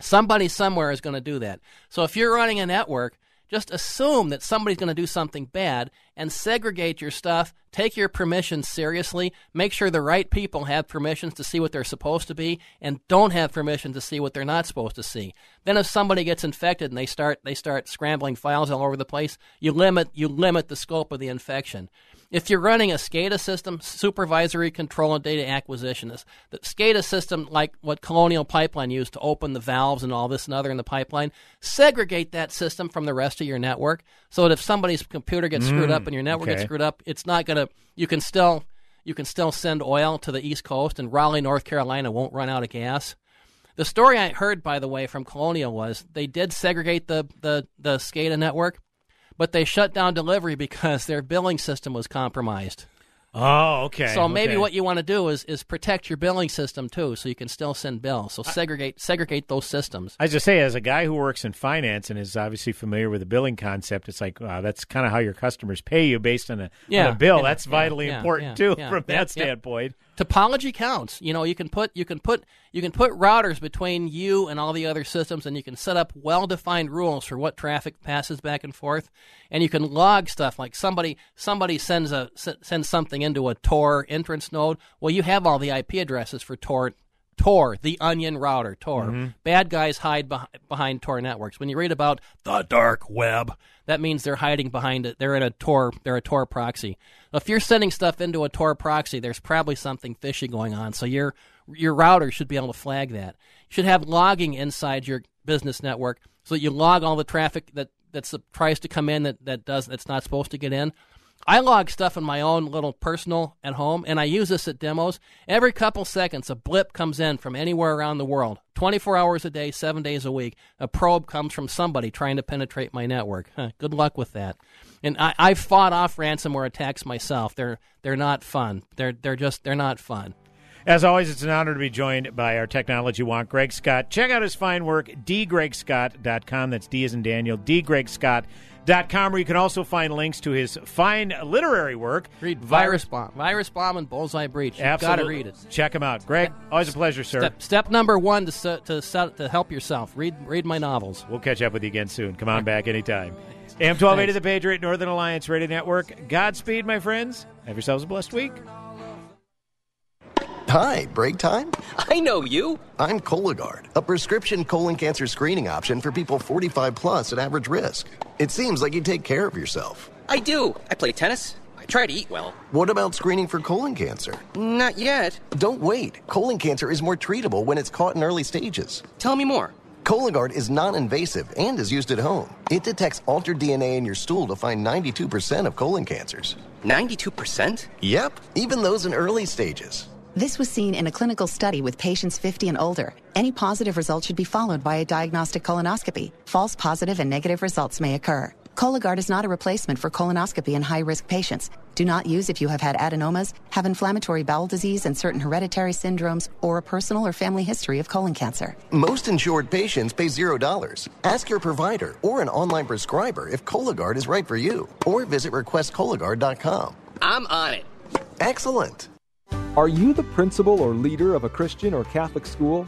Somebody somewhere is going to do that. So if you're running a network, just assume that somebody's going to do something bad and segregate your stuff. Take your permissions seriously. Make sure the right people have permissions to see what they're supposed to be and don't have permission to see what they're not supposed to see. Then if somebody gets infected and they start they start scrambling files all over the place, you limit you limit the scope of the infection. If you're running a SCADA system, supervisory control and data acquisition, is the SCADA system, like what Colonial Pipeline used to open the valves and all this and other in the pipeline, segregate that system from the rest of your network so that if somebody's computer gets screwed Mm, up and your network gets screwed up, it's not gonna. You can still you can still send oil to the East Coast, and Raleigh, North Carolina, won't run out of gas. The story I heard, by the way, from Colonial was they did segregate the the, the SCADA network, but they shut down delivery because their billing system was compromised. Oh, okay. So maybe okay. what you want to do is is protect your billing system too, so you can still send bills. So segregate segregate those systems. I just say, as a guy who works in finance and is obviously familiar with the billing concept, it's like wow, that's kind of how your customers pay you based on a, Yeah, on a bill. yeah, that's yeah, vitally important too, from that yeah. standpoint. Topology counts. You know, you can put you can put you can put routers between you and all the other systems, and you can set up well-defined rules for what traffic passes back and forth, and you can log stuff like somebody somebody sends a sends something into a Tor entrance node. Well, you have all the IP addresses for Tor. Tor, the onion router, Tor. Mhm. Bad guys hide beh- behind Tor networks. When you read about the dark web, that means they're hiding behind it. They're in a Tor. They're a Tor proxy. If you're sending stuff into a Tor proxy, there's probably something fishy going on. So your your router should be able to flag that. You should have logging inside your business network so that you log all the traffic that that's tries to come in that that does that's not supposed to get in. I log stuff in my own little personal at home, and I use this at demos. Every couple seconds, a blip comes in from anywhere around the world. 24 hours a day, seven days a week. A probe comes from somebody trying to penetrate my network. Huh, good luck with that. And I, I've fought off ransomware attacks myself. They're they're not fun. They're they're just they're not fun. As always, it's an honor to be joined by our technology wonk, Greg Scott. Check out his fine work, dgregscott.com. That's D as in Daniel, dgregscott.com, where you can also find links to his fine literary work. Read Virus Bomb, Virus Bomb, and Bullseye Breach. You've got to read it. Check him out. Greg, always a pleasure, sir. Step, step number one to se- to se- to help yourself. Read read my novels. We'll catch up with you again soon. Come on back anytime. AM 1280, the Patriot, Northern Alliance Radio Network. Godspeed, my friends. Have yourselves a blessed week. Hi, break time? I know you. I'm Cologuard, a prescription colon cancer screening option for people 45 plus at average risk. It seems like you take care of yourself. I do. I play tennis. I try to eat well. What about screening for colon cancer? Not yet. Don't wait. Colon cancer is more treatable when it's caught in early stages. Tell me more. Cologuard is non invasive and is used at home. It detects altered DNA in your stool to find 92% of colon cancers. 92%? Yep, even those in early stages. This was seen in a clinical study with patients 50 and older. Any positive result should be followed by a diagnostic colonoscopy. False positive and negative results may occur. Cologuard is not a replacement for colonoscopy in high risk patients. Do not use if you have had adenomas, have inflammatory bowel disease and certain hereditary syndromes, or a personal or family history of colon cancer. Most insured patients pay $0. Ask your provider or an online prescriber if Cologuard is right for you, or visit requestcologuard.com. I'm on it. Excellent. Are you the principal or leader of a Christian or Catholic school?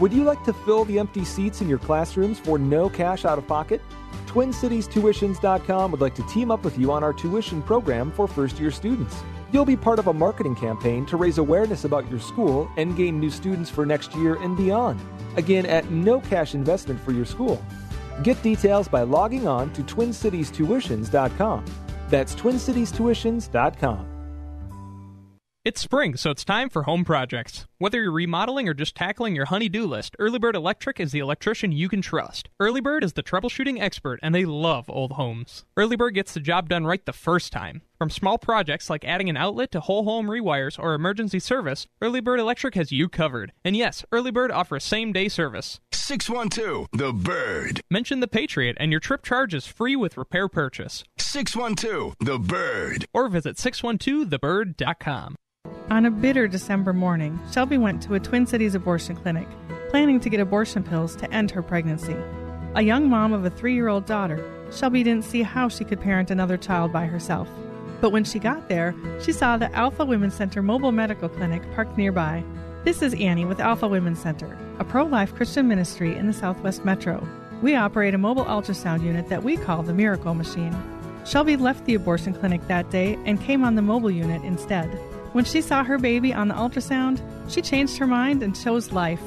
Would you like to fill the empty seats in your classrooms for no cash out of pocket? TwinCitiesTuitions.com would like to team up with you on our tuition program for first year students. You'll be part of a marketing campaign to raise awareness about your school and gain new students for next year and beyond. Again, at no cash investment for your school. Get details by logging on to TwinCitiesTuitions.com. That's TwinCitiesTuitions.com. It's spring, so it's time for home projects. Whether you're remodeling or just tackling your honey-do list, Early Bird Electric is the electrician you can trust. Early Bird is the troubleshooting expert, and they love old homes. Early Bird gets the job done right the first time. From small projects like adding an outlet to whole home rewires or emergency service, Early Bird Electric has you covered. And yes, Early Bird offers same-day service. 612 The Bird. Mention the Patriot, and your trip charge is free with repair purchase. 612 The Bird. Or visit 612thebird.com. On a bitter December morning, Shelby went to a Twin Cities abortion clinic, planning to get abortion pills to end her pregnancy. A young mom of a three year old daughter, Shelby didn't see how she could parent another child by herself. But when she got there, she saw the Alpha Women's Center mobile medical clinic parked nearby. This is Annie with Alpha Women's Center, a pro life Christian ministry in the Southwest Metro. We operate a mobile ultrasound unit that we call the Miracle Machine. Shelby left the abortion clinic that day and came on the mobile unit instead. When she saw her baby on the ultrasound, she changed her mind and chose life.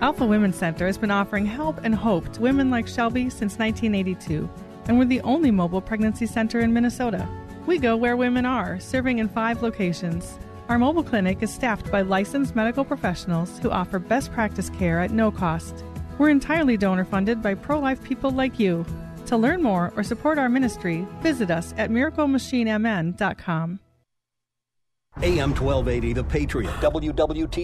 Alpha Women's Center has been offering help and hope to women like Shelby since 1982, and we're the only mobile pregnancy center in Minnesota. We go where women are, serving in five locations. Our mobile clinic is staffed by licensed medical professionals who offer best practice care at no cost. We're entirely donor funded by pro life people like you. To learn more or support our ministry, visit us at miraclemachinemn.com. AM 1280, The Patriot, WWT.